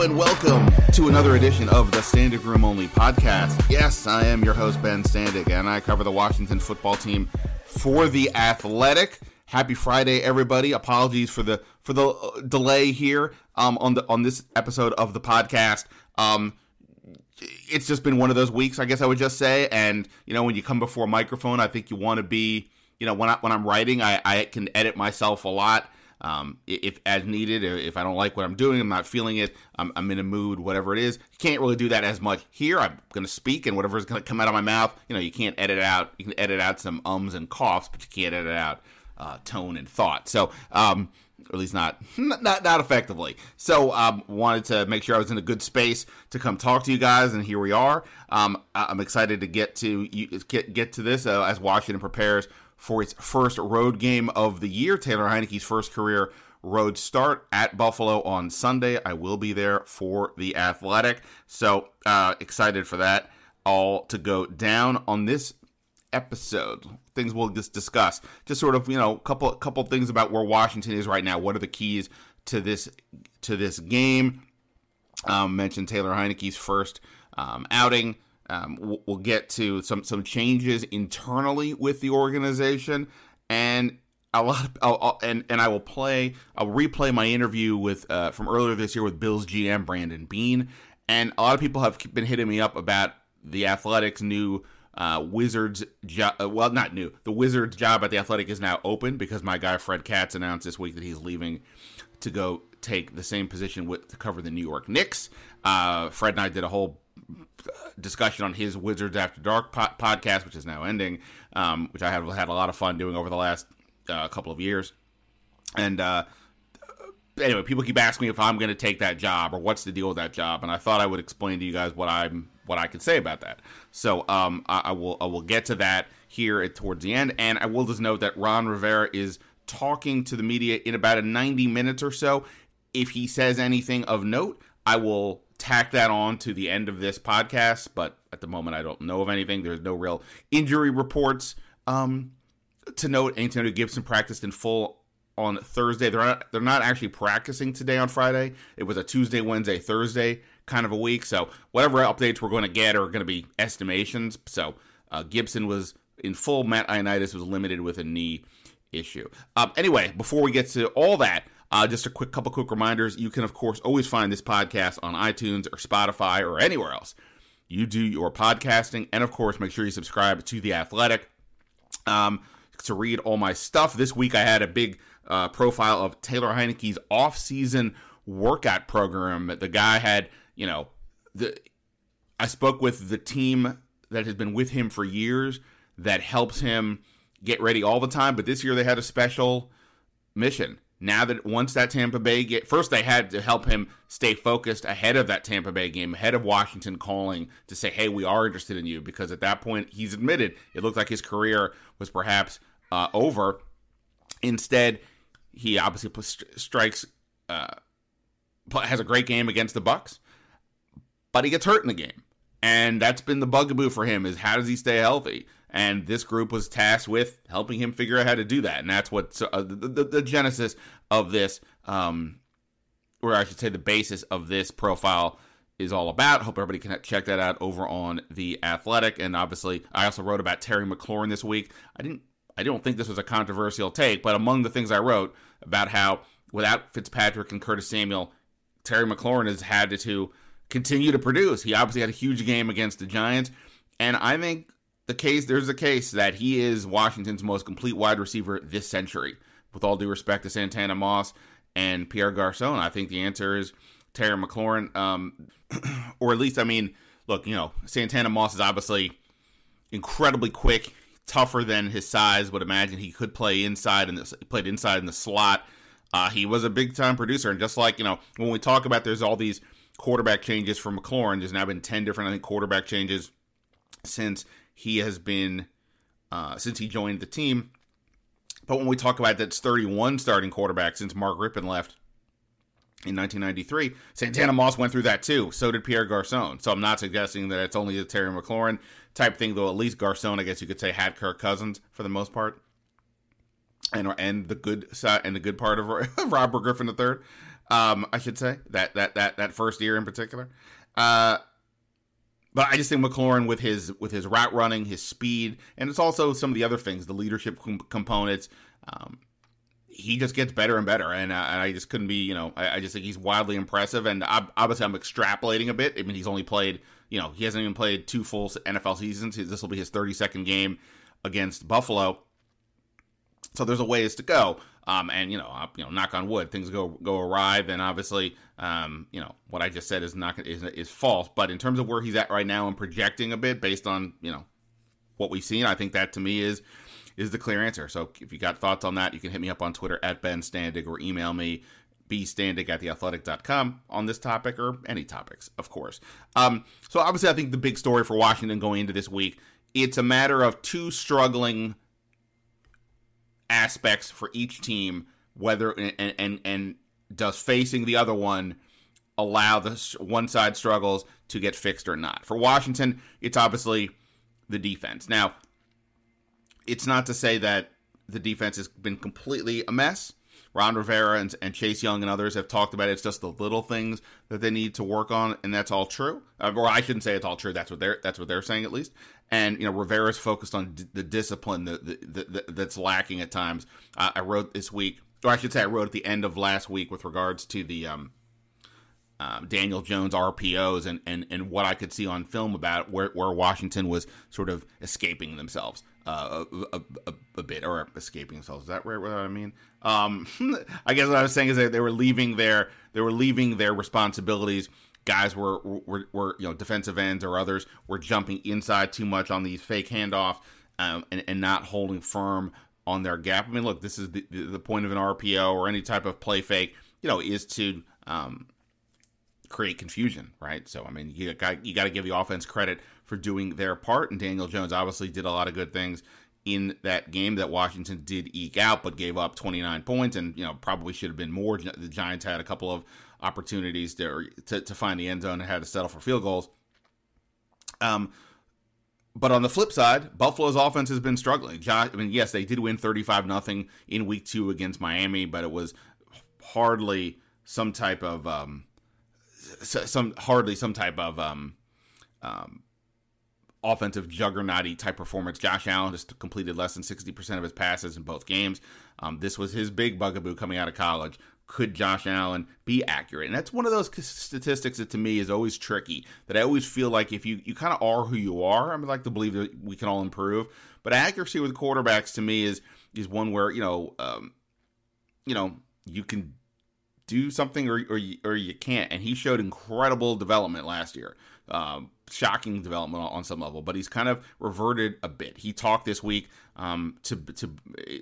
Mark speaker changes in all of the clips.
Speaker 1: and welcome to another edition of the Standig Room Only podcast. Yes, I am your host, Ben Standig, and I cover the Washington football team for The Athletic. Happy Friday, everybody. Apologies for the for the uh, delay here um, on the on this episode of the podcast. Um, it's just been one of those weeks, I guess I would just say. And you know, when you come before a microphone, I think you want to be, you know, when I, when I'm writing, I, I can edit myself a lot um, if as needed. If I don't like what I'm doing, I'm not feeling it, I'm, I'm in a mood, whatever it is. You can't really do that as much here. I'm going to speak, and whatever is going to come out of my mouth, you know, you can't edit out. You can edit out some ums and coughs, but you can't edit out uh, tone and thought. So. Um, or at least not not not effectively. So um, wanted to make sure I was in a good space to come talk to you guys, and here we are. Um, I'm excited to get to you, get get to this uh, as Washington prepares for its first road game of the year. Taylor Heinicke's first career road start at Buffalo on Sunday. I will be there for the Athletic, so uh, excited for that all to go down on this episode. Things we'll just discuss, just sort of you know, a couple couple things about where Washington is right now. What are the keys to this to this game? Um, mentioned Taylor Heinicke's first um, outing. Um, we'll, get to some some changes internally with the organization, and a lot. Of, I'll, I'll, and and I will play. I'll replay my interview with uh, from earlier this year with Bills GM Brandon Beane, and a lot of people have been hitting me up about the Athletics' new uh, Wizards job. Uh, well, not new. The Wizards job at the Athletic is now open because my guy Fred Katz announced this week that he's leaving to go take the same position with to cover the New York Knicks. Uh, Fred and I did a whole discussion on his Wizards After Dark po- podcast, which is now ending, um, which I have had a lot of fun doing over the last uh, couple of years. And uh, anyway, people keep asking me if I'm going to take that job or what's the deal with that job, and I thought I would explain to you guys what I'm what I can say about that. So um, I, I, will I will get to that here at, towards the end, and I will just note that Ron Rivera is talking to the media in about a 90 minutes or so. If he says anything of note, I will tack that on to the end of this podcast, but at the moment I don't know of anything. There's no real injury reports. Um, to note, Antonio Gibson practiced in full on Thursday. They're not they're not actually practicing today on Friday. It was a Tuesday, Wednesday, Thursday kind of a week. So whatever updates we're going to get are going to be estimations. So uh, Gibson was in full. Matt Ioannidis was limited with a knee issue. Um, anyway, before we get to all that, uh, just a quick couple quick reminders. You can, of course, always find this podcast on iTunes or Spotify or anywhere else. You do your podcasting, and of course, make sure you subscribe to The Athletic um, to read all my stuff. This week, I had a big uh, profile of Taylor Heinicke's off-season workout program. The guy had, you know, the I spoke with the team that has been with him for years that helps him get ready all the time. But this year they had a special mission now that once that Tampa Bay get first they had to help him stay focused ahead of that Tampa Bay game, ahead of Washington calling to say, "Hey, we are interested in you," because at that point he's admitted it looked like his career was perhaps uh, over. Instead, he obviously strikes, uh, has a great game against the Bucs, but he gets hurt in the game, and that's been the bugaboo for him: is how does he stay healthy? And this group was tasked with helping him figure out how to do that. And that's what uh, the, the, the, genesis of this um, or i should say the basis of this profile is all about. Hope everybody can check that out over on the athletic. And obviously i also wrote about terry mclaurin this week. I didn't i don't think this was a controversial take but among the things i wrote about how without fitzpatrick and curtis samuel terry mclaurin has had to continue to produce. He obviously had a huge game against the giants. And i think the case there's a case that he is Washington's most complete wide receiver this century. With all due respect to Santana Moss and Pierre Garcon, I think the answer is Terry McLaurin. Um, or at least, I mean, look, you know, Santana Moss is obviously incredibly quick, tougher than his size would imagine. He could play inside and played inside in the slot. Uh, he was a big time producer, and just like you know, when we talk about there's all these quarterback changes for McLaurin, there's now been ten different I think quarterback changes since he has been uh, since he joined the team. But when we talk about that's 31 starting quarterback since Mark Rypien left in 1993, Santana Moss went through that too. So did Pierre Garcon. So I'm not suggesting that it's only a Terry McLaurin type thing, though. At least Garcon, I guess you could say, had Kirk Cousins for the most part, and and the good side and the good part of Robert Griffin III. Um, I should say that that that that first year in particular. Uh, but I just think McLaurin with his with his route running, his speed, and it's also some of the other things, the leadership com- components. Um, he just gets better and better, and, uh, and I just couldn't be, you know, I, I, just think he's wildly impressive. And obviously, I'm extrapolating a bit. I mean, he's only played, you know, he hasn't even played two full NFL seasons. This will be his 32nd game against Buffalo, so there's a ways to go. Um, and you know, you know, knock on wood, things go go awry. Then obviously, um, you know, what I just said is not is is false. But in terms of where he's at right now and projecting a bit based on you know what we've seen, I think that to me is is the clear answer. So if you got thoughts on that, you can hit me up on Twitter at Ben Standig or email me bstandig at theathletic.com on this topic or any topics, of course. Um, so obviously, I think the big story for Washington going into this week, it's a matter of two struggling aspects for each team, whether and and, and does facing the other one allow the one side struggles to get fixed or not. For Washington, it's obviously the defense. Now, it's not to say that the defense has been completely a mess. Ron Rivera and, and, Chase Young and others have talked about it. It's just the little things that they need to work on, and that's all true. Uh, or I shouldn't say it's all true. That's what they're that's what they're saying at least. And you know, Rivera's focused on d- the discipline that, that, that, that's lacking at times. Uh, I wrote this week, or I should say, I wrote at the end of last week with regards to the um, uh, Daniel Jones RPOs and, and, and what I could see on film about where, where Washington was sort of escaping themselves uh, a, a, a, bit, or escaping themselves. Is that right? What I mean? Um, I guess what I was saying is that they were leaving their they were leaving their responsibilities. Guys were, were, were you know defensive ends or others were jumping inside too much on these fake handoffs um, and, and not holding firm on their gap. I mean, look, this is the, the point of an RPO or any type of play fake, you know, is to um, create confusion, right? So I mean, you got you got to give the offense credit for doing their part, and Daniel Jones obviously did a lot of good things in that game that Washington did eke out, but gave up 29 points, and you know probably should have been more. The Giants had a couple of opportunities to to, to find the end zone and had to settle for field goals. Um. But on the flip side, Buffalo's offense has been struggling. I mean, yes, they did win 35 nothing in week two against Miami, but it was hardly some type of um, some hardly some type of um, um, offensive juggernauty type performance. Josh Allen just completed less than 60% of his passes in both games. Um, this was his big bugaboo coming out of college. Could Josh Allen be accurate? And that's one of those statistics that to me is always tricky. That I always feel like if you, you kind of are who you are, I would like to believe that we can all improve. But accuracy with quarterbacks to me is is one where you know um, you know you can do something or, or, you, or you can't. And he showed incredible development last year. Um, shocking development on some level, but he's kind of reverted a bit. He talked this week um, to, to,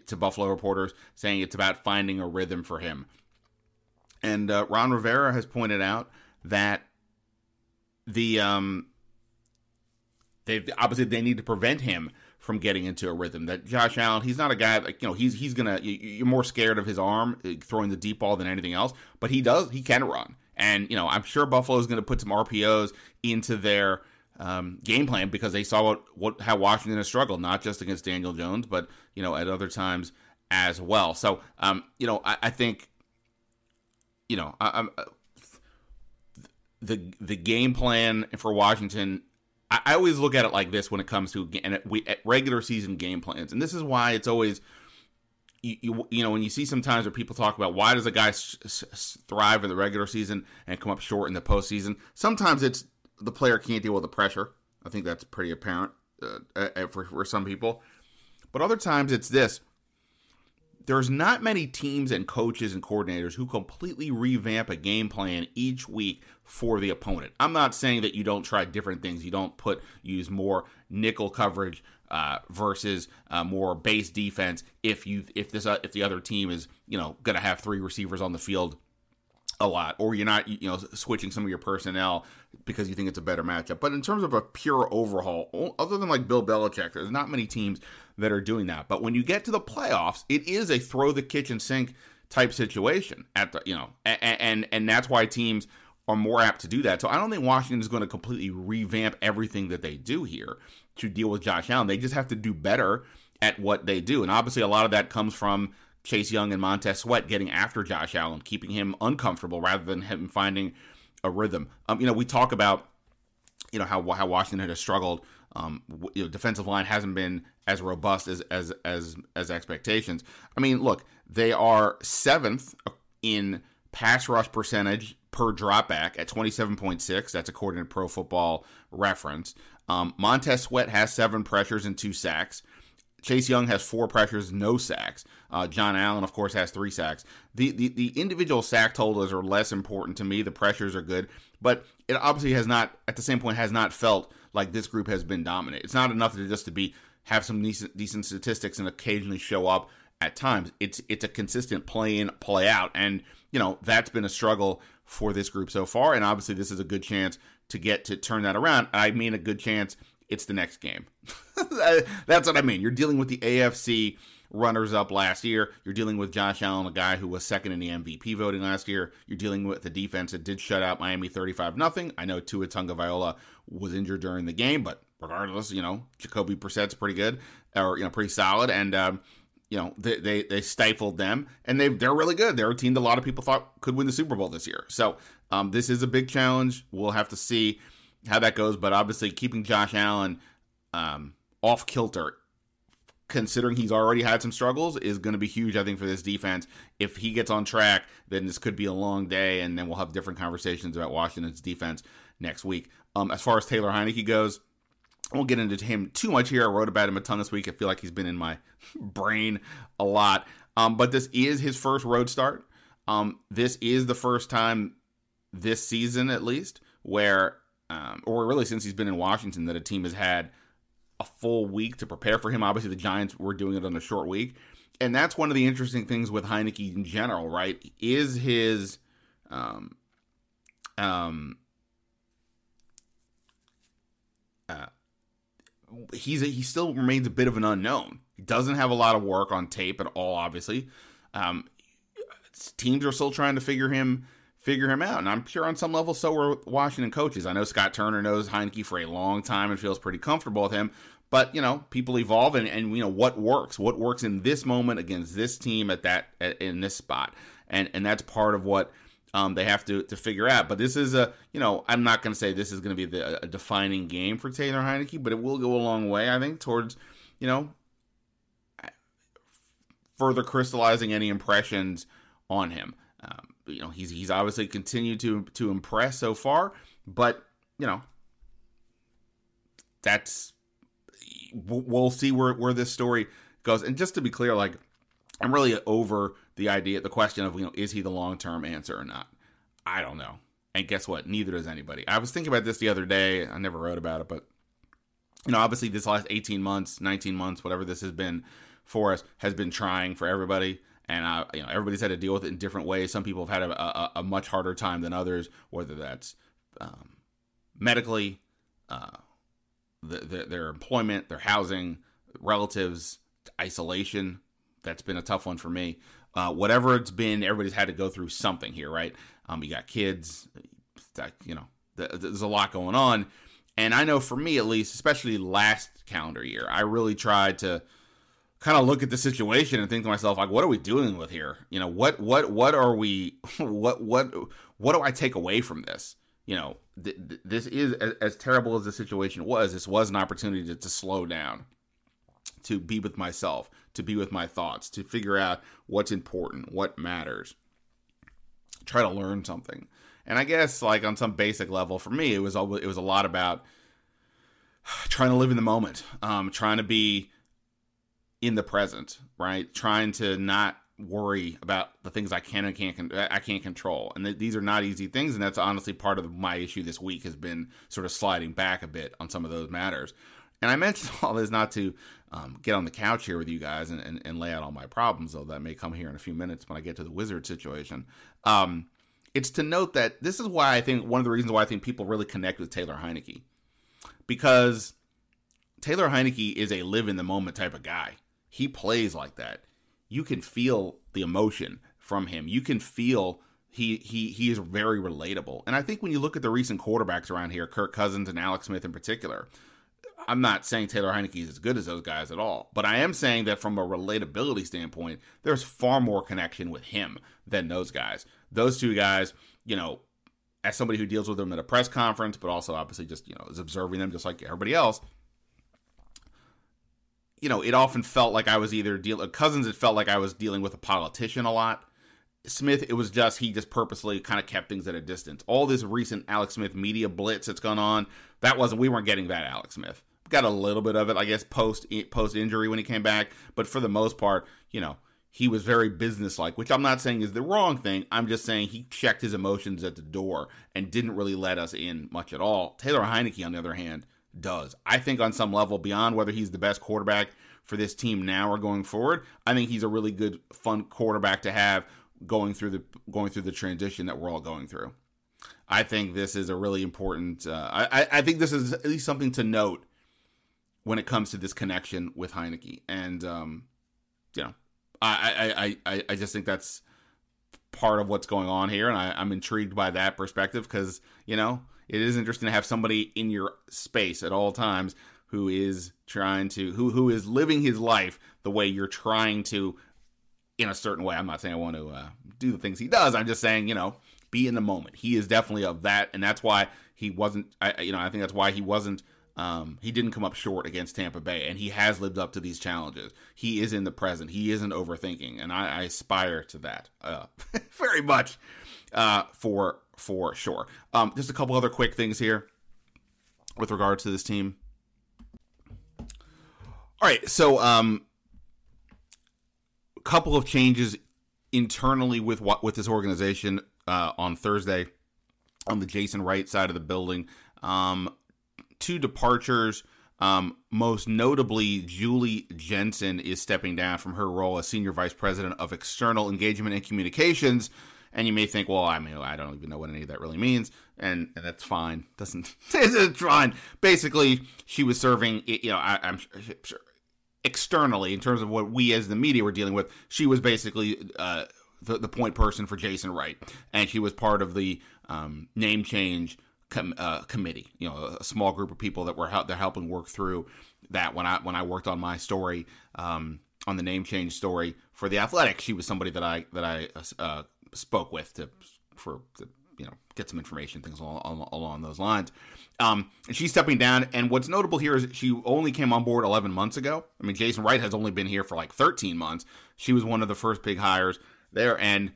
Speaker 1: to Buffalo reporters saying it's about finding a rhythm for him. And uh, Ron Rivera has pointed out that the um, they obviously they need to prevent him from getting into a rhythm. That Josh Allen, he's not a guy like you know he's he's gonna you're more scared of his arm uh, throwing the deep ball than anything else, but he does he can run, and you know I'm sure Buffalo is going to put some RPOs into their um, game plan because they saw what, what how Washington has struggled, not just against Daniel Jones, but you know at other times as well. So um, you know I, I think you know I, am uh, the the game plan for Washington I, I always look at it like this when it comes to and we regular season game plans, and this is why it's always. You, you, you, know when you see sometimes where people talk about why does a guy thrive in the regular season and come up short in the postseason? Sometimes it's the player can't deal with the pressure. I think that's pretty apparent uh, for for some people, but other times it's this: there's not many teams and coaches and coordinators who completely revamp a game plan each week for the opponent. I'm not saying that you don't try different things. You don't put use more nickel coverage uh, versus uh, more base defense if you if this uh, if the other team is you know going to have three receivers on the field a lot, or you're not, you know, switching some of your personnel because you think it's a better matchup. But in terms of a pure overhaul, other than like Bill Belichick, there's not many teams that are doing that. But when you get to the playoffs, it is a throw the kitchen sink type situation at the, you know, and and, and that's why teams are more apt to do that. So I don't think Washington is going to completely revamp everything that they do here to deal with Josh Allen. They just have to do better at what they do. And obviously a lot of that comes from Chase Young and Montez Sweat getting after Josh Allen, keeping him uncomfortable rather than him finding a rhythm. Um, you know, we talk about you know how how Washington has struggled. Um, you know, defensive line hasn't been as robust as as as as expectations. I mean, look, they are seventh in pass rush percentage per dropback at 27.6. That's according to Pro Football Reference. Um, Montez Sweat has seven pressures and two sacks. Chase Young has four pressures, no sacks. Uh, John Allen, of course, has three sacks. The, the the individual sack totals are less important to me. The pressures are good, but it obviously has not, at the same point, has not felt like this group has been dominant. It's not enough to just to be have some decent, decent statistics and occasionally show up at times. It's it's a consistent play in, play out, and you know that's been a struggle for this group so far. And obviously, this is a good chance to get to turn that around. I mean, a good chance. It's the next game. that's what I mean. You're dealing with the AFC runners up last year. You're dealing with Josh Allen, a guy who was second in the MVP voting last year. You're dealing with the defense that did shut out Miami 35 nothing. I know Tua Tagovailoa was injured during the game, but regardless, you know, Jacoby Brissett's pretty good or you know pretty solid, and um, you know they, they, they stifled them and they they're really good. They're a team that a lot of people thought could win the super bowl this year. So um, this is a big challenge. We'll have to see how that goes but obviously keeping josh allen um, off kilter considering he's already had some struggles is going to be huge i think for this defense. If he gets on track then this could be a long day and then we'll have different conversations about washington's defense next week. Um, as far as taylor heinicke goes won't get into him too much here. I wrote about him a ton this week. I feel like he's been in my brain a lot. Um, but this is his first road start. Um, this is the first time this season, at least, where, um, or really since he's been in Washington, that a team has had a full week to prepare for him. Obviously, the Giants were doing it on a short week. And that's one of the interesting things with Heinicke in general, right? Is his um, um, uh, he's a, he still remains a bit of an unknown. He doesn't have a lot of work on tape at all. Obviously, um, teams are still trying to figure him figure him out, and I'm sure on some level so are Washington coaches. I know Scott Turner knows Heinicke for a long time and feels pretty comfortable with him. But you know, people evolve, and, and you know what works. What works in this moment against this team at that at, in this spot, and and that's part of what um, they have to to figure out. But this is a you know I'm not going to say this is going to be the, a defining game for Taylor Heinicke, but it will go a long way I think towards you know further crystallizing any impressions on him. Um, you know he's he's obviously continued to to impress so far, but you know that's we'll see where where this story goes. And just to be clear, like I'm really over the idea, the question of, you know, is he the long term answer or not? I don't know. And guess what? Neither does anybody. I was thinking about this the other day. I never wrote about it, but, you know, obviously this last 18 months, 19 months, whatever this has been for us, has been trying for everybody. And, uh, you know, everybody's had to deal with it in different ways. Some people have had a, a, a much harder time than others, whether that's um, medically, uh, the, the, their employment, their housing, relatives, isolation. That's been a tough one for me uh, whatever it's been, everybody's had to go through something here, right? Um, you got kids, that, you know, there's a lot going on. And I know for me, at least, especially last calendar year, I really tried to kind of look at the situation and think to myself, like, what are we doing with here? You know, what, what, what are we, what, what, what do I take away from this? You know, th- th- this is as, as, terrible as the situation was. This was an opportunity to, to slow down, to be with myself, to be with my thoughts, to figure out what's important, what matters. Try to learn something. And I guess like on some basic level for me it was all, it was a lot about trying to live in the moment, um, trying to be in the present, right? Trying to not worry about the things I can and can't I can't control, and th- these are not easy things. And that's honestly part of my issue this week has been sort of sliding back a bit on some of those matters. And I mentioned all this not to um, get on the couch here with you guys and, and, and, lay out all my problems, though that may come here in a few minutes when I get to the wizard situation. Um, it's to note that this is why I think one of the reasons why I think people really connect with Taylor Heinicke. Because Taylor Heinicke is a live in the moment type of guy. He plays like that. You can feel the emotion from him. You can feel he he he is very relatable. And I think when you look at the recent quarterbacks around here, Kirk Cousins and Alex Smith in particular, I'm not saying Taylor Heinicke is as good as those guys at all, but I am saying that from a relatability standpoint, there's far more connection with him than those guys. Those two guys, you know, as somebody who deals with them at a press conference, but also obviously just, you know, is observing them just like everybody else, you know, it often felt like I was either dealing, Cousins, it felt like I was dealing with a politician a lot. Smith, it was just he just purposely kind of kept things at a distance. All this recent Alex Smith media blitz that's gone on, that wasn't we weren't getting that Alex Smith. Got a little bit of it, I guess, post post injury when he came back, but for the most part, you know, he was very businesslike, which I'm not saying is the wrong thing. I'm just saying he checked his emotions at the door and didn't really let us in much at all. Taylor Heinicke, on the other hand, does. I think on some level, beyond whether he's the best quarterback for this team now or going forward, I think he's a really good, fun quarterback to have going through the going through the transition that we're all going through. I think this is a really important. Uh, I I think this is at least something to note when it comes to this connection with Heinicke, and um, you know, I I I I just think that's part of what's going on here, and I, I'm intrigued by that perspective because you know it is interesting to have somebody in your space at all times who is trying to who who is living his life the way you're trying to in a certain way. I'm not saying I want to uh, do the things he does. I'm just saying, you know, be in the moment. He is definitely of that, and that's why he wasn't. I, you know, I think that's why he wasn't. Um, he didn't come up short against Tampa Bay, and he has lived up to these challenges. He is in the present. He isn't overthinking, and I, I aspire to that uh, very much uh, for for sure. Um, just a couple other quick things here with regards to this team. All right, so um, couple of changes internally with what with this organization uh, on Thursday on the Jason Wright side of the building. Um, two departures. Um, most notably, Julie Jensen is stepping down from her role as senior vice president of external engagement and communications. And you may think, well, I mean, I don't even know what any of that really means, and, and that's fine. Doesn't it's fine. Basically, she was serving. You know, I, am sure externally in terms of what we as the media were dealing with. She was basically uh, the, the point person for Jason Wright, and she was part of the um, name change com- uh, committee. You know, a small group of people that were help- they're helping work through that. When I when I worked on my story um, on the name change story for the Athletic, she was somebody that I that I uh, spoke with to for to, you know get some information things along, along those lines. Um, and she's stepping down. And what's notable here is she only came on board 11 months ago. I mean, Jason Wright has only been here for like 13 months. She was one of the first big hires there. And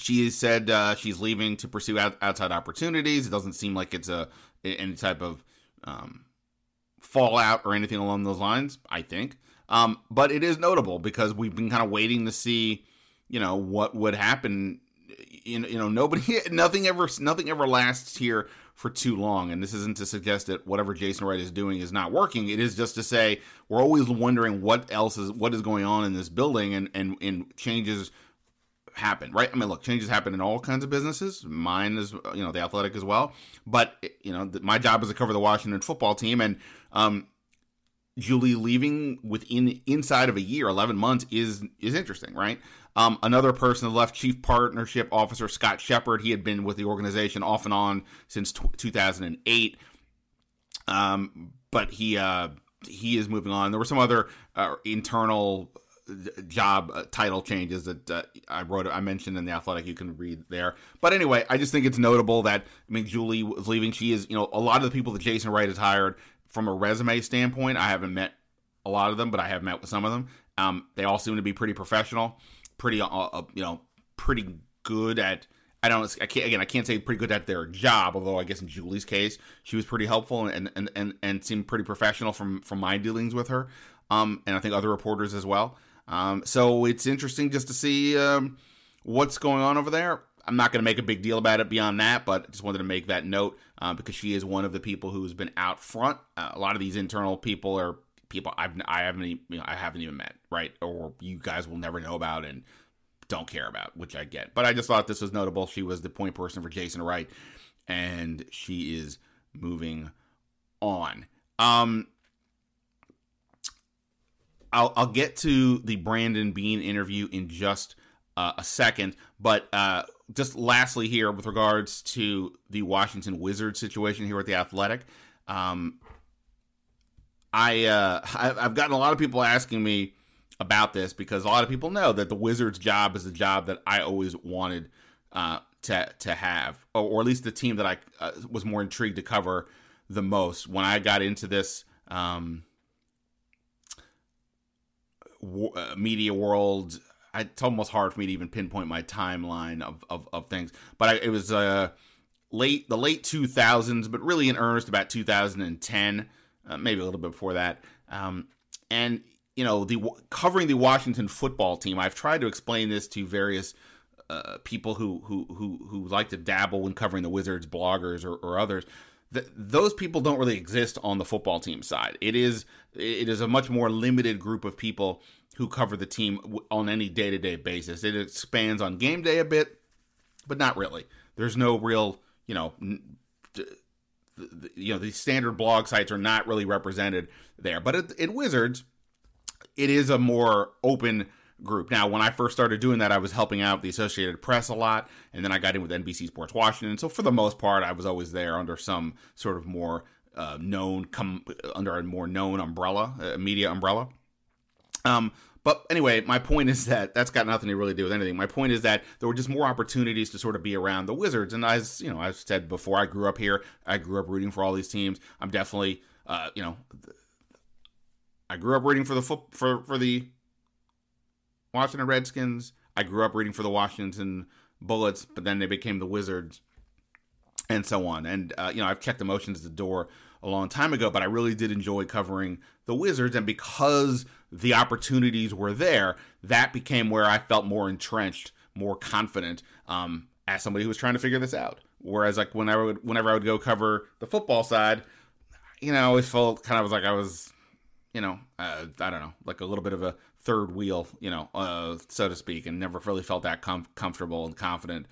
Speaker 1: she said uh, she's leaving to pursue out, outside opportunities. It doesn't seem like it's a any type of um, fallout or anything along those lines. I think, um, but it is notable because we've been kind of waiting to see, you know, what would happen. You you know, nobody, nothing ever, nothing ever lasts here for too long. And this isn't to suggest that whatever Jason Wright is doing is not working. It is just to say we're always wondering what else is what is going on in this building and and, and changes happen, right? I mean, look, changes happen in all kinds of businesses. Mine is, you know, the athletic as well. But you know, my job is to cover the Washington football team, and um, Julie leaving within inside of a year, eleven months, is is interesting, right? Um, another person left, Chief Partnership Officer Scott Shepard. He had been with the organization off and on since t- 2008, um, but he uh, he is moving on. There were some other uh, internal job uh, title changes that uh, I wrote. I mentioned in the Athletic. You can read there. But anyway, I just think it's notable that I mean Julie was leaving. She is you know a lot of the people that Jason Wright has hired from a resume standpoint. I haven't met a lot of them, but I have met with some of them. Um, they all seem to be pretty professional pretty, uh, uh, you know, pretty good at. I don't. I can't again. I can't say pretty good at their job. Although I guess in Julie's case, she was pretty helpful and and and, and seemed pretty professional from from my dealings with her. Um, and I think other reporters as well. Um, so it's interesting just to see um, what's going on over there. I'm not going to make a big deal about it beyond that, but I just wanted to make that note uh, because she is one of the people who's been out front. Uh, a lot of these internal people are people I've I haven't you know, I haven't even met, right? Or you guys will never know about and don't care about, which I get. But I just thought this was notable. She was the point person for Jason Wright, and she is moving on. Um, I'll I'll get to the Brandon Beane interview in just uh, a second, but uh, just lastly here with regards to the Washington Wizards situation here at the Athletic. Um, I, uh, I've gotten a lot of people asking me about this because a lot of people know that the Wizards' job is a job that I always wanted uh, to to have, or, or, at least the team that I uh, was more intrigued to cover the most when I got into this um, uh, media world. It's almost hard for me to even pinpoint my timeline of, of, of things, but I, it was uh, late the late 2000s, but really in earnest about 2010, uh, maybe a little bit before that. Um, and you know, the covering the Washington football team. I've tried to explain this to various uh, people who, who who who like to dabble when covering the Wizards, bloggers or, or others. Th- those people don't really exist on the football team side. It is it is a much more limited group of people who cover the team on any day to day basis. It expands on game day a bit, but not really. There's no real you know. you know, the standard blog sites are not really represented there, but at, at Wizards, it is a more open group. Now, when I first started doing that, I was helping out the Associated Press a lot, and then I got in with NBC Sports Washington. So for the most part, I was always there under some sort of more uh, known, come under a more known umbrella, uh, media umbrella. Um, but anyway, my point is that that's got nothing to really do with anything. My point is that there were just more opportunities to sort of be around the Wizards. And as you know, I've said before, I grew up here. I grew up rooting for all these teams. I'm definitely, uh, you know, I grew up rooting for the foot for for the Washington Redskins. I grew up reading for the Washington Bullets, but then they became the Wizards, and so on. And uh, you know, I've checked emotions at the door a long time ago, but I really did enjoy covering the Wizards, and because the opportunities were there, that became where I felt more entrenched, more confident. Um, as somebody who was trying to figure this out. Whereas, like whenever would, whenever I would go cover the football side, you know, I always felt kind of like I was you know, uh, I don't know, like a little bit of a third wheel, you know, uh, so to speak, and never really felt that com- comfortable and confident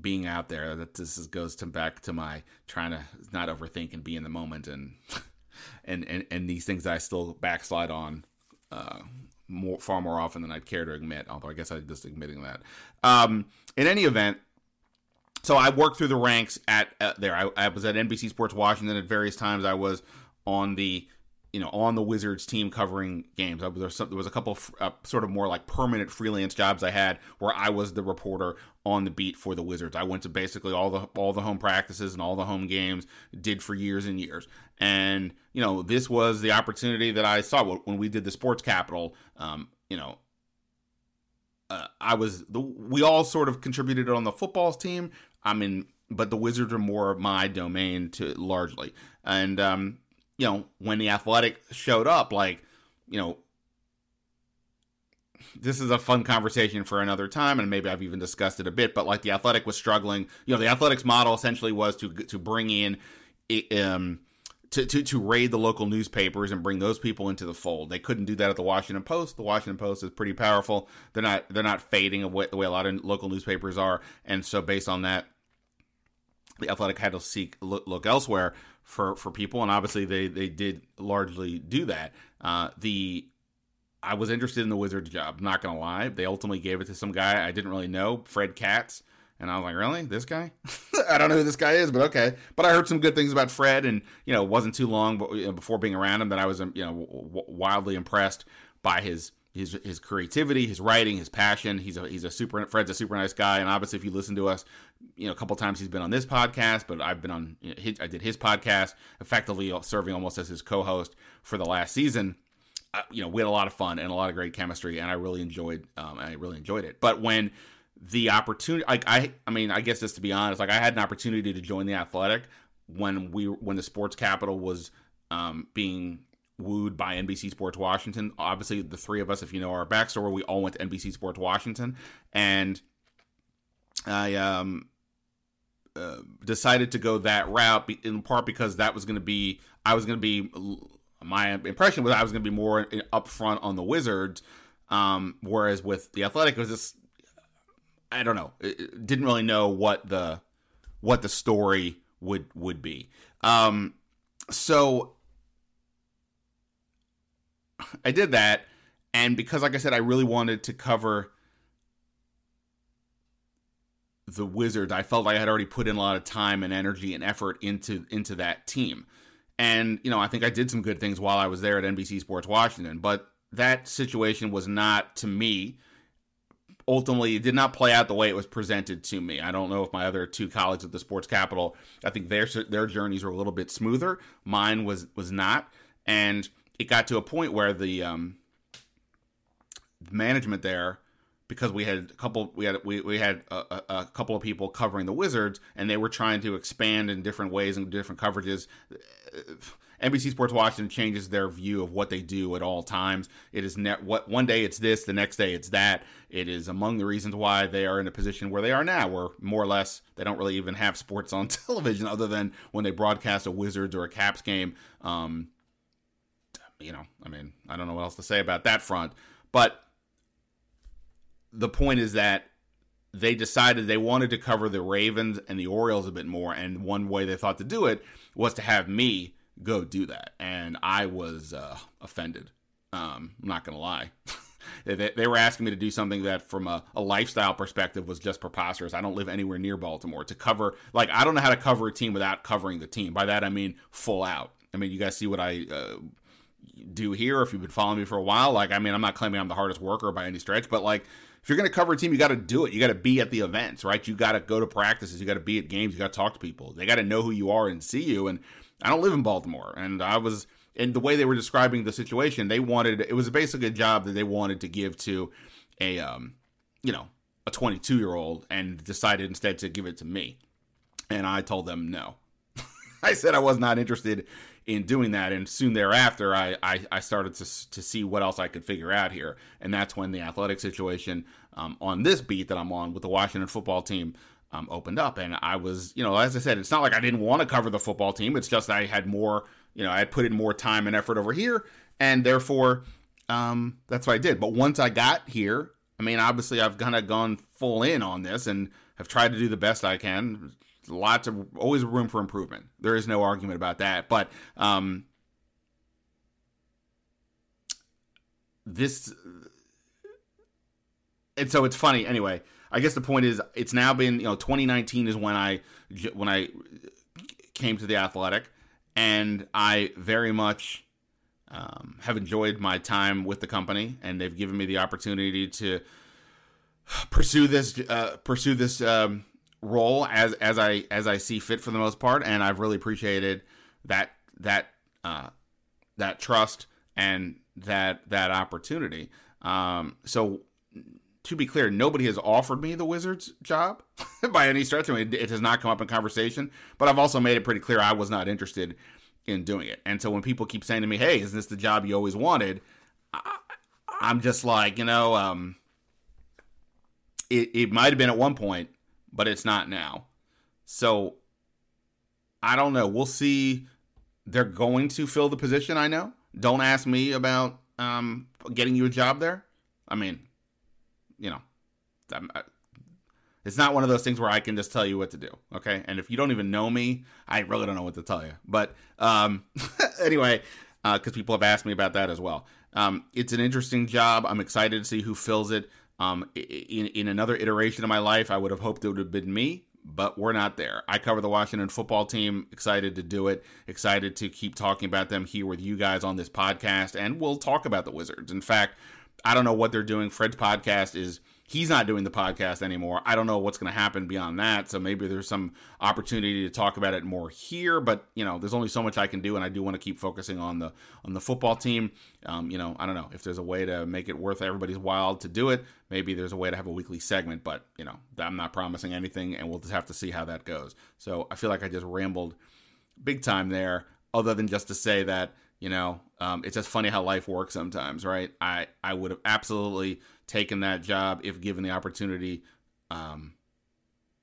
Speaker 1: being out there. That this is, goes to back to my trying to not overthink and be in the moment, and and and, and these things I still backslide on. Uh, more, far more often than I'd care to admit. Although I guess I'm just admitting that. Um, in any event, so I worked through the ranks at uh, there. I, I was at NBC Sports Washington at various times. I was on the you know, on the Wizards team covering games. There was, some, there was a couple of, uh, sort of more like permanent freelance jobs I had where I was the reporter on the beat for the Wizards. I went to basically all the all the home practices and all the home games. Did for years and years. And you know, this was the opportunity that I saw when we did the Sports Capital. Um, you know, uh, I was the we all sort of contributed on the football's team. I mean, but the Wizards are more my domain to largely. And um, you know, when the athletic showed up, like, you know, this is a fun conversation for another time, and maybe I've even discussed it a bit. But like the athletic was struggling, you know, the athletics model essentially was to to bring in, um, to, to to raid the local newspapers and bring those people into the fold. They couldn't do that at the Washington Post. The Washington Post is pretty powerful. They're not they're not fading away the way a lot of local newspapers are, and so based on that, the athletic had to seek look, look elsewhere for for people, and obviously they they did largely do that. Uh, the I was interested in the Wizards job. Not gonna lie, they ultimately gave it to some guy I didn't really know, Fred Katz, and I was like, really, this guy? I don't know who this guy is, but okay. But I heard some good things about Fred, and you know, it wasn't too long before being around him that I was you know wildly impressed by his his his creativity, his writing, his passion. He's a he's a super Fred's a super nice guy, and obviously, if you listen to us, you know a couple times he's been on this podcast, but I've been on you know, his, I did his podcast, effectively serving almost as his co-host for the last season. Uh, you know, we had a lot of fun and a lot of great chemistry, and I really enjoyed um, I really enjoyed it. But when the opportunity, like I, I mean, I guess just to be honest, like I had an opportunity to join the Athletic when we when the Sports Capital was um, being wooed by NBC Sports Washington. Obviously, the three of us, if you know our backstory, we all went to NBC Sports Washington, and I um, uh, decided to go that route in part because that was going to be I was going to be my impression was I was going to be more upfront on the Wizards, um, whereas with the Athletic it was just I don't know, it, didn't really know what the what the story would would be. Um, so I did that, and because, like I said, I really wanted to cover the Wizards. I felt like I had already put in a lot of time and energy and effort into into that team, And, you know, I think I did some good things while I was there at NBC Sports Washington, but that situation was not, to me, ultimately it did not play out the way it was presented to me. I don't know if my other two colleagues at the Sports Capital, I think their their journeys were a little bit smoother. Mine was was not, and it got to a point where the um, management there because we had a couple we had we, we had a, a, couple of people covering the Wizards and they were trying to expand in different ways and different coverages. NBC Sports Washington changes their view of what they do at all times. It is ne- what one day it's this, the next day it's that. It is among the reasons why they are in a position where they are now, where more or less they don't really even have sports on television other than when they broadcast a Wizards or a Caps game. Um, you know, I mean, I don't know what else to say about that front, but the point is that they decided they wanted to cover the Ravens and the Orioles a bit more, and one way they thought to do it was to have me go do that, and I was uh, offended. Um, I'm not gonna lie. they, they, were asking me to do something that, from a, a, lifestyle perspective, was just preposterous. I don't live anywhere near Baltimore to cover. Like, I don't know how to cover a team without covering the team. By that I mean full out. I mean, you guys see what I uh, do here. If you've been following me for a while, like, I mean, I'm not claiming I'm the hardest worker by any stretch, but like, if you're going to cover a team, you got to do it. You got to be at the events, right? You got to go to practices. You got to be at games. You got to talk to people. They got to know who you are and see you. And I don't live in Baltimore, and I was in the way they were describing the situation. They wanted it was basically a job that they wanted to give to a um, you know a 22 year old, and decided instead to give it to me. And I told them no. I said I was not interested in doing that. And soon thereafter, I, I, I, started to, to see what else I could figure out here. And that's when the athletic situation um, on this beat that I'm on with the Washington football team um, opened up. And I was, you know, as I said, it's not like I didn't want to cover the football team. It's just I had more, you know, I had put in more time and effort over here. And therefore, um, that's what I did. But once I got here, I mean, obviously, I've kind of gone full in on this and have tried to do the best I can lots of always room for improvement. There is no argument about that. But um, this, and so it's funny. Anyway, I guess the point is, it's now been you know 2019 is when I when I came to the Athletic, and I very much. Um, have enjoyed my time with the company, and they've given me the opportunity to pursue this uh, pursue this um, role as as I as I see fit for the most part, and I've really appreciated that that uh, that trust and that that opportunity. Um, so to be clear, nobody has offered me the Wizards job by any stretch. I mean, it has not come up in conversation, but I've also made it pretty clear I was not interested in doing it. And so when people keep saying to me, "Hey, is this the job you always wanted?" I, am just like, you know, um, it, it might have been at one point, but it's not now. So I don't know. We'll see. They're going to fill the position. I know. Don't ask me about um, getting you a job there. I mean, you know, uh, it's not one of those things where I can just tell you what to do. Okay, and if you don't even know me, I really don't know what to tell you. But um, anyway, because uh, people have asked me about that as well. Um, it's an interesting job. I'm excited to see who fills it. Um, in, in another iteration of my life, I would have hoped it would have been me, but we're not there. I cover the Washington football team. Excited to do it. Excited to keep talking about them here with you guys on this podcast, and we'll talk about the Wizards. In fact, I don't know what they're doing. Fred's podcast is he's not doing the podcast anymore. I don't know what's going to happen beyond that. So maybe there's some opportunity to talk about it more here. But you know, there's only so much I can do, and I do want to keep focusing on the on the football team. Um, you know, I don't know if there's a way to make it worth everybody's while to do it. Maybe there's a way to have a weekly segment, but you know, I'm not promising anything, and we'll just have to see how that goes. So I feel like I just rambled big time there, other than just to say that you know um, it's just funny how life works sometimes, right? I I would have absolutely taken that job if given the opportunity, um,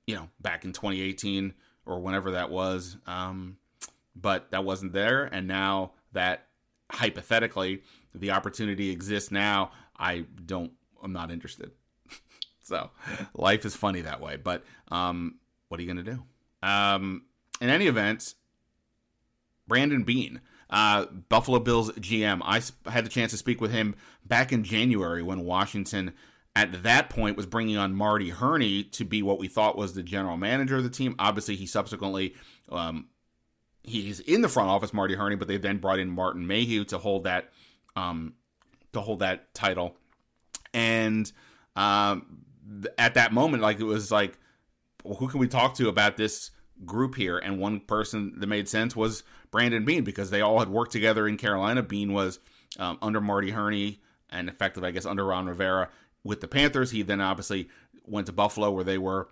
Speaker 1: you know, back in 2018 or whenever that was. Um, but that wasn't there. And now that hypothetically the opportunity exists now, I don't, I'm not interested. so life is funny that way. But um, what are you going to do? Um, in any event, Brandon Beane. Uh, Buffalo Bills GM. I had the chance to speak with him back in January when Washington, at that point, was bringing on Marty Hurney to be what we thought was the general manager of the team. Obviously, he subsequently um, he's in the front office, Marty Hurney, but they then brought in Martin Mayhew to hold that um, to hold that title, and um, at that moment, like it was like, well, who can we talk to about this group here? And one person that made sense was Brandon Beane because they all had worked together in Carolina. Beane was um, under Marty Hurney and effectively, I guess, under Ron Rivera with the Panthers. He then obviously went to Buffalo where they were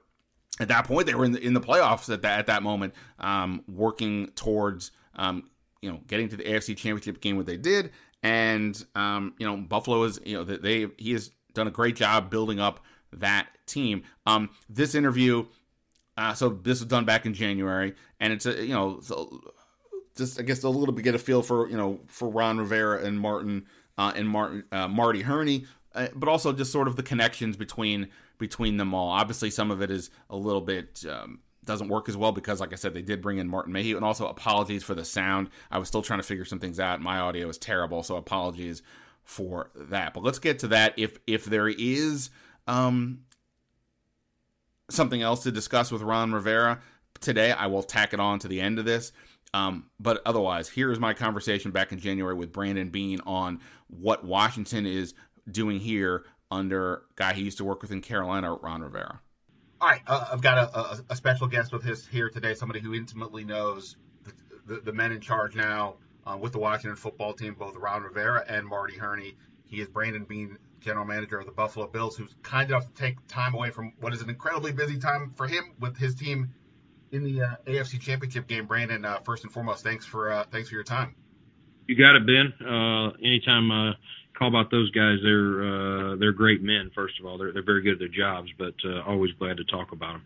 Speaker 1: at that point they were in the, in the playoffs at that at that moment, um, working towards um, you know getting to the AFC Championship game. What they did, and um, you know Buffalo is you know they he has done a great job building up that team. Um, this interview, uh, so this was done back in January, and it's a you know just I guess a little bit get a feel for you know for Ron Rivera and Martin uh, and Martin uh, Marty Hurney, uh, but also just sort of the connections between between them all. Obviously, some of it is a little bit. Um, doesn't work as well because, like I said, they did bring in Martin Mayhew, and also apologies for the sound. I was still trying to figure some things out. My audio is terrible, so apologies for that. But let's get to that. If if there is um, something else to discuss with Ron Rivera today, I will tack it on to the end of this. Um, but otherwise, here is my conversation back in January with Brandon Beane on what Washington is doing here under guy he used to work with in Carolina, Ron Rivera.
Speaker 2: All right, uh, I've got a, a, a, special guest with us here today, somebody who intimately knows the, the, the men in charge now uh, with the Washington football team, both Ron Rivera and Marty Hurney. He is Brandon Beane, general manager of the Buffalo Bills, who's kind enough to take time away from what is an incredibly busy time for him with his team in the uh, AFC Championship game. Brandon, uh, first and foremost, thanks for uh, thanks for your time.
Speaker 3: You got it, Ben. Uh, anytime call about those guys, they're uh, they're great men. First of all, they're they're very good at their jobs, but uh, always glad to talk about them.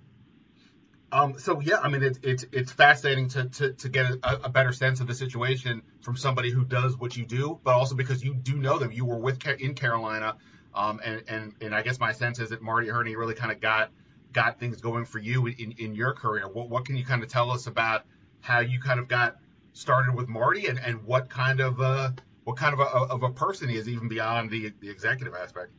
Speaker 2: Um, so yeah, I mean it's it's it's fascinating to to, to get a, a, better sense of the situation from somebody who does what you do, but also because you do know them. You were with in Carolina, um, and and and I guess my sense is that Marty Hurney really kind of got got things going for you in in your career. What what can you kind of tell us about how you kind of got started with Marty and and what kind of uh what kind of a, of a person he is, even beyond the the executive aspect.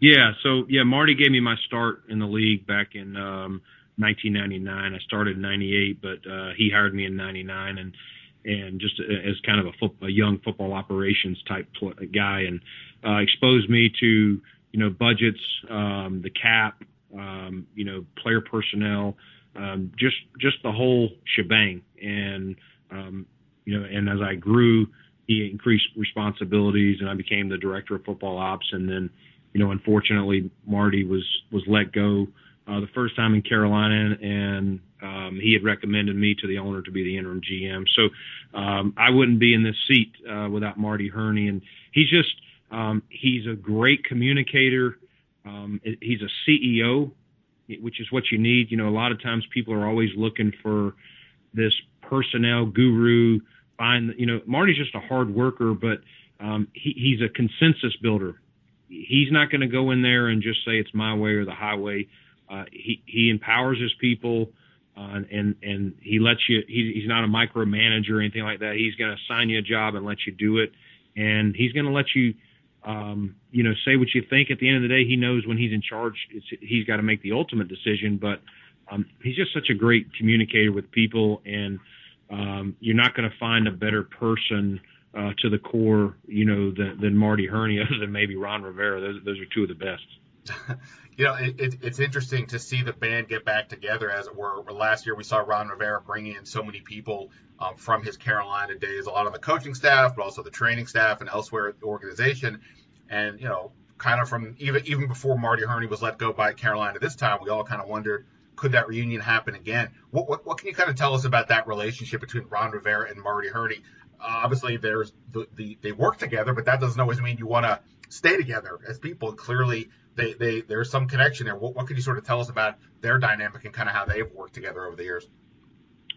Speaker 3: Yeah, so yeah, Marty gave me my start in the league back in um, 1999. I started in '98, but uh, he hired me in '99, and and just as kind of a, a young football operations type pl- guy, and uh, exposed me to you know budgets, um, the cap, um, you know player personnel, um, just just the whole shebang, and um, you know, and as I grew he increased responsibilities, and I became the director of football ops. And then, you know, unfortunately, Marty was was let go uh, the first time in Carolina, and um, he had recommended me to the owner to be the interim GM. So um, I wouldn't be in this seat uh, without Marty Hurney, and he's just um, he's a great communicator. Um, he's a CEO, which is what you need. You know, a lot of times people are always looking for this personnel guru find, you know, Marty's just a hard worker, but um, he, he's a consensus builder. He's not going to go in there and just say it's my way or the highway. Uh, he he empowers his people, uh, and and he lets you. He, he's not a micromanager or anything like that. He's going to assign you a job and let you do it, and he's going to let you, um, you know, say what you think. At the end of the day, he knows when he's in charge, he's got to make the ultimate decision. But um, he's just such a great communicator with people, and um, you're not going to find a better person uh, to the core, you know, than, than Marty Hurney, other than maybe Ron Rivera. Those, those are two of the best.
Speaker 2: you know, it, it, it's interesting to see the band get back together, as it were. Last year, we saw Ron Rivera bringing in so many people um, from his Carolina days, a lot of the coaching staff, but also the training staff and elsewhere at the organization. And you know, kind of from even even before Marty Hurney was let go by Carolina this time, we all kind of wondered could that reunion happen again? What, what, what can you kind of tell us about that relationship between Ron Rivera and Marty Hurney? Obviously, there's the, the they work together, but that doesn't always mean you want to stay together as people. Clearly, they, they there's some connection there. What, what can you sort of tell us about their dynamic and kind of how they've worked together over the years?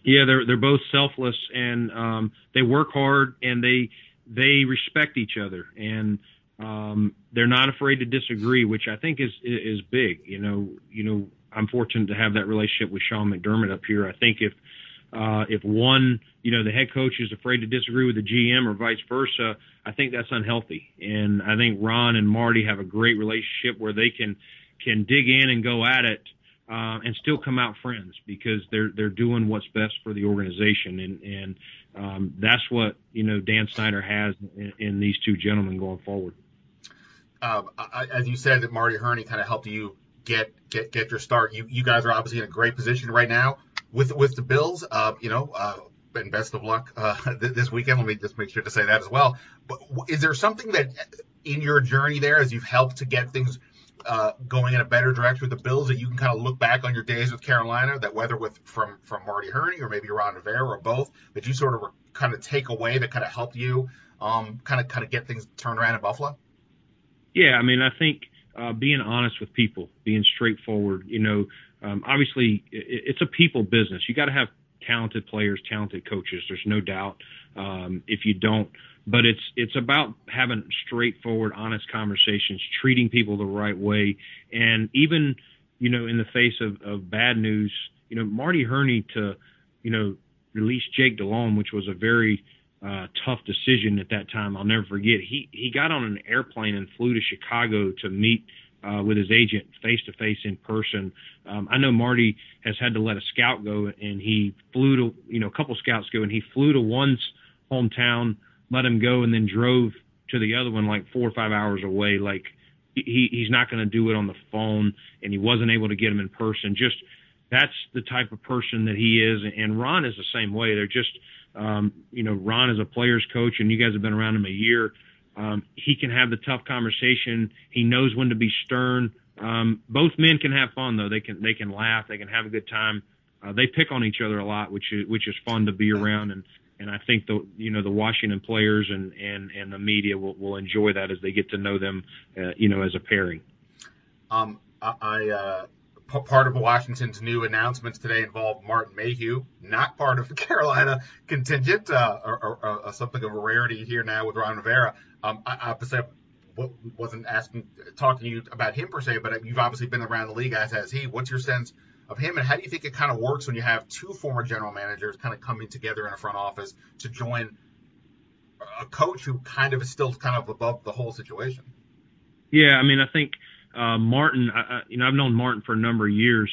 Speaker 3: Yeah, they're they're both selfless and um, they work hard and they they respect each other and um, they're not afraid to disagree, which I think is is big. You know, you know, I'm fortunate to have that relationship with Sean McDermott up here. I think if uh, if one, you know, the head coach is afraid to disagree with the GM or vice versa, I think that's unhealthy. And I think Ron and Marty have a great relationship where they can can dig in and go at it uh, and still come out friends because they're they're doing what's best for the organization, and and um, that's what you know Dan Snyder has in, in these two gentlemen going forward.
Speaker 1: Um, as you said, that Marty Hurney kind of helped you get get get your start. You you guys are obviously in a great position right now with with the Bills. Uh, you know, uh, and best of luck uh, this weekend. Let me just make sure to say that as well. But is there something that in your journey there, as you've helped to get things uh, going in a better direction with the Bills, that you can kind of look back on your days with Carolina, that whether with from from Marty Hurney or maybe Ron Rivera or both, that you sort of kind of take away that kind of helped you um, kind of kind of get things turned around in Buffalo?
Speaker 3: Yeah, I mean, I think uh, being honest with people, being straightforward. You know, um, obviously it, it's a people business. You got to have talented players, talented coaches. There's no doubt. Um, if you don't, but it's it's about having straightforward, honest conversations, treating people the right way, and even you know in the face of, of bad news, you know Marty Hurney to you know release Jake Delhomme, which was a very uh, tough decision at that time. I'll never forget. He he got on an airplane and flew to Chicago to meet uh, with his agent face to face in person. Um, I know Marty has had to let a scout go, and he flew to you know a couple scouts go, and he flew to one's hometown, let him go, and then drove to the other one like four or five hours away. Like he he's not going to do it on the phone, and he wasn't able to get him in person. Just that's the type of person that he is, and Ron is the same way. They're just um, you know Ron is a player's coach, and you guys have been around him a year um, he can have the tough conversation. He knows when to be stern. Um, both men can have fun though. They can they can laugh. They can have a good time. Uh, they pick on each other a lot, which is which is fun to be around. And and I think the you know the Washington players and and and the media will will enjoy that as they get to know them, uh, you know, as a pairing.
Speaker 1: Um, I uh, part of Washington's new announcements today involved Martin Mayhew, not part of the Carolina contingent, uh, or, or, or, uh, something of a rarity here now with Ron Rivera. Um, I, I wasn't asking, talking to you about him per se, but you've obviously been around the league as has he. What's your sense of him, and how do you think it kind of works when you have two former general managers kind of coming together in a front office to join a coach who kind of is still kind of above the whole situation?
Speaker 3: Yeah, I mean, I think uh, Martin, I, you know, I've known Martin for a number of years.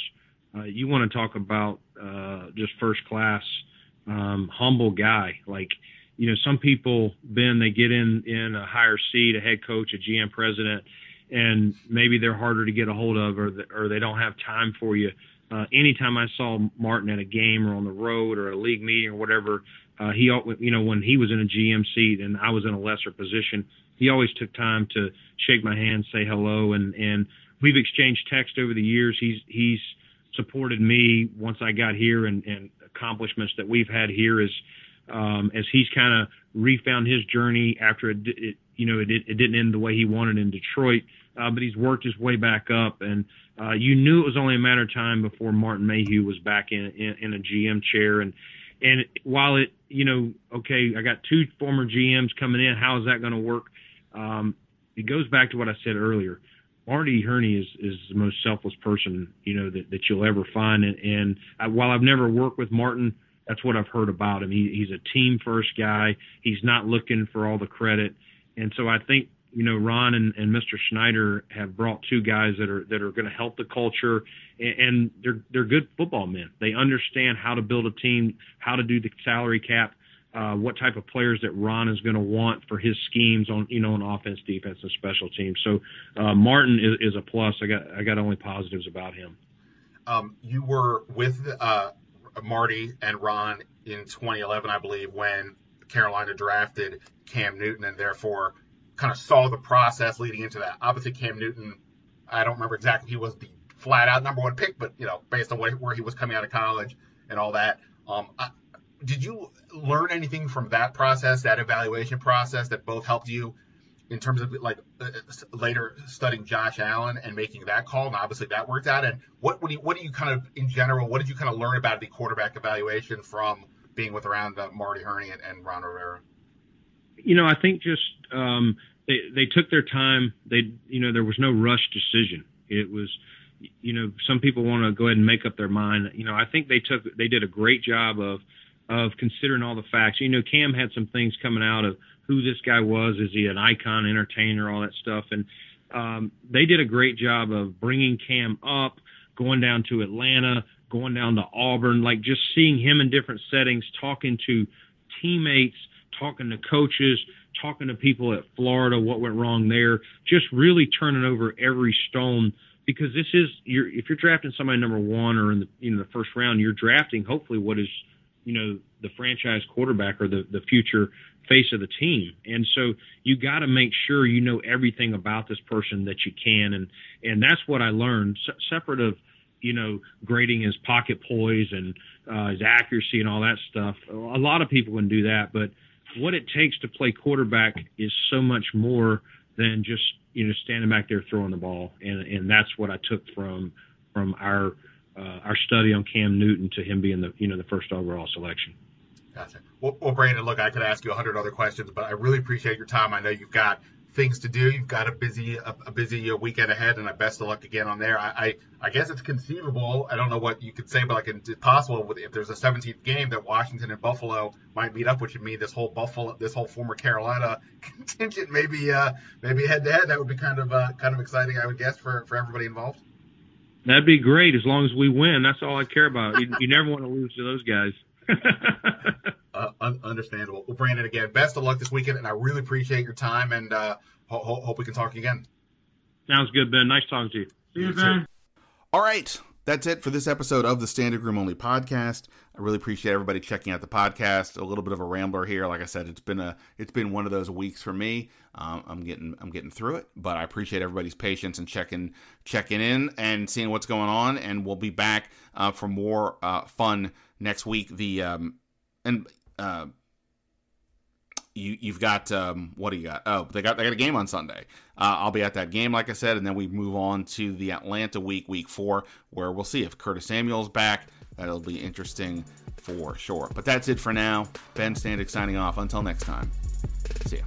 Speaker 3: Uh, you want to talk about uh, just first class, um, humble guy. Like, you know, some people, Ben, they get in in a higher seat, a head coach, a GM president, and maybe they're harder to get a hold of, or the, or they don't have time for you. Uh, anytime I saw Martin at a game or on the road or a league meeting or whatever, uh, he, you know, when he was in a GM seat and I was in a lesser position, he always took time to shake my hand, say hello, and and we've exchanged text over the years. He's he's supported me once I got here, and and accomplishments that we've had here is um, as he's kind of refound his journey after it, it you know it, it didn't end the way he wanted in Detroit, uh, but he's worked his way back up, and uh, you knew it was only a matter of time before Martin Mayhew was back in, in in a GM chair, and and while it you know okay, I got two former GMs coming in, how is that going to work? Um, it goes back to what I said earlier. Marty Hurney is, is the most selfless person you know that, that you'll ever find, and, and I, while I've never worked with Martin, that's what I've heard about him. He, he's a team first guy. He's not looking for all the credit, and so I think you know Ron and, and Mr. Snyder have brought two guys that are that are going to help the culture, and, and they're they're good football men. They understand how to build a team, how to do the salary cap, uh, what type of players that Ron is going to want for his schemes on you know on offense, defense, and special teams. So uh, Martin is, is, a plus. I got I got only positives about him.
Speaker 1: Um, you were with uh, Marty and Ron in 2011, I believe, when Carolina drafted Cam Newton, and therefore kind of saw the process leading into that. Obviously, Cam Newton, I don't remember exactly he was the flat out number one pick, but you know based on where, where he was coming out of college and all that. Um, I, did you learn anything from that process, that evaluation process, that both helped you in terms of like uh, later studying Josh Allen and making that call? And obviously that worked out. And what what do you, what do you kind of in general? What did you kind of learn about the quarterback evaluation from being with around uh, Marty Hurney and, and, Ron Rivera?
Speaker 3: You know, I think just um, they they took their time. They you know there was no rush decision. It was you know some people want to go ahead and make up their mind. You know, I think they took they did a great job of of considering all the facts. You know, Cam had some things coming out of who this guy was. Is he an icon, entertainer, all that stuff? And um, they did a great job of bringing Cam up, going down to Atlanta, going down to Auburn, like just seeing him in different settings, talking to teammates, talking to coaches, talking to people at Florida, what went wrong there, just really turning over every stone because this is you're if you're drafting somebody number one or in the you know the first round, you're drafting hopefully what is you know the franchise quarterback or the the future face of the team. And so you got to make sure you know everything about this person that you can and and that's what I learned Se- separate of you know grading his pocket poise and uh, his accuracy and all that stuff. A lot of people can do that, but what it takes to play quarterback is so much more than just you know standing back there throwing the ball, and and that's what I took from from our uh, our study on Cam Newton to him being the you know the first overall selection.
Speaker 2: Gotcha. Well, well, Brandon, look, I could ask you a hundred other questions, but I really appreciate your time. I know you've got things to do. You've got a busy a, a busy weekend ahead, and I best of luck again on there. I, I, I guess it's conceivable. I don't know what you could say, but like it's possible with, if there's a 17th game that Washington and Buffalo might meet up, which would mean this whole Buffalo, this whole former Carolina contingent maybe uh, maybe head to head. That would be kind of uh, kind of exciting, I would guess, for for everybody involved.
Speaker 3: That'd be great as long as we win. That's all I care about. You, you never want to lose to those guys.
Speaker 2: uh, un- understandable. Well, Brandon, again, best of luck this weekend, and I really appreciate your time, and uh, ho- hope we can talk again.
Speaker 3: Sounds good, Ben. Nice talking to you.
Speaker 4: See you, Ben.
Speaker 1: All right. That's it for this episode of the Standig Room Only podcast. I really appreciate everybody checking out the podcast. A little bit of a rambler here. Like I said, it's been a it's been one of those weeks for me. Um, I'm getting I'm getting through it, but I appreciate everybody's patience and checking checking in and seeing what's going on. And we'll be back uh, for more uh, fun next week. The um, and uh, you you've got um, what do you got? Oh, they got they got a game on Sunday. Uh, I'll be at that game, like I said, and then we move on to the Atlanta week, week four, where we'll see if Curtis Samuel's back. That'll be interesting for sure. But that's it for now. Ben Standig signing off. Until next time, see ya.